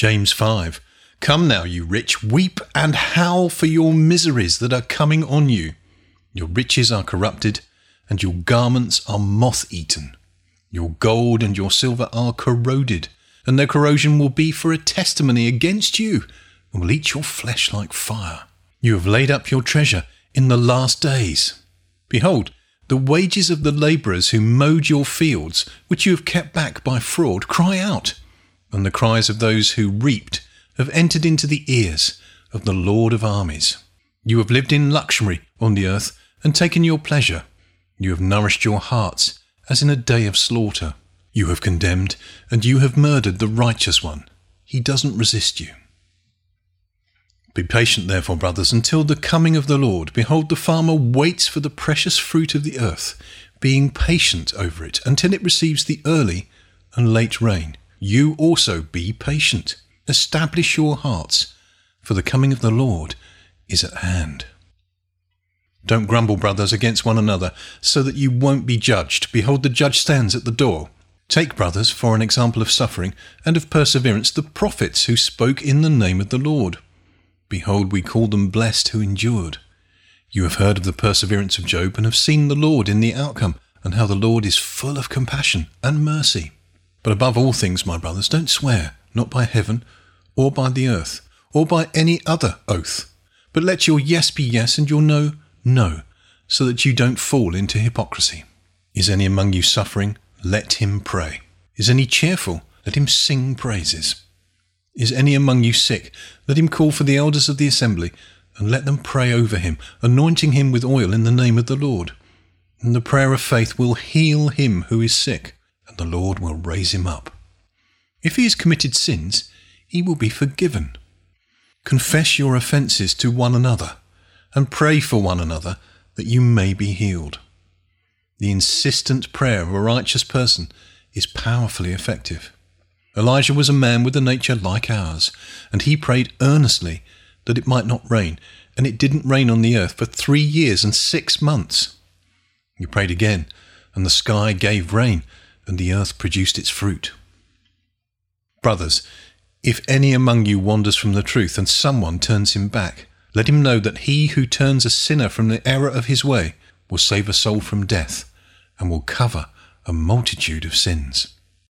James 5 Come now, you rich, weep and howl for your miseries that are coming on you. Your riches are corrupted, and your garments are moth eaten. Your gold and your silver are corroded, and their corrosion will be for a testimony against you, and will eat your flesh like fire. You have laid up your treasure in the last days. Behold, the wages of the labourers who mowed your fields, which you have kept back by fraud, cry out, and the cries of those who reaped have entered into the ears of the Lord of armies. You have lived in luxury on the earth and taken your pleasure. You have nourished your hearts as in a day of slaughter. You have condemned and you have murdered the righteous one. He doesn't resist you. Be patient, therefore, brothers, until the coming of the Lord. Behold, the farmer waits for the precious fruit of the earth, being patient over it until it receives the early and late rain. You also be patient. Establish your hearts, for the coming of the Lord is at hand. Don't grumble, brothers, against one another, so that you won't be judged. Behold, the judge stands at the door. Take, brothers, for an example of suffering and of perseverance, the prophets who spoke in the name of the Lord. Behold, we call them blessed who endured. You have heard of the perseverance of Job and have seen the Lord in the outcome, and how the Lord is full of compassion and mercy. But above all things, my brothers, don't swear, not by heaven, or by the earth, or by any other oath, but let your yes be yes and your no, no, so that you don't fall into hypocrisy. Is any among you suffering? Let him pray. Is any cheerful? Let him sing praises. Is any among you sick? Let him call for the elders of the assembly, and let them pray over him, anointing him with oil in the name of the Lord. And the prayer of faith will heal him who is sick, and the Lord will raise him up. If he has committed sins, he will be forgiven. Confess your offences to one another, and pray for one another that you may be healed. The insistent prayer of a righteous person is powerfully effective. Elijah was a man with a nature like ours, and he prayed earnestly that it might not rain, and it didn't rain on the earth for three years and six months. He prayed again, and the sky gave rain, and the earth produced its fruit. Brothers, if any among you wanders from the truth, and someone turns him back, let him know that he who turns a sinner from the error of his way will save a soul from death, and will cover a multitude of sins.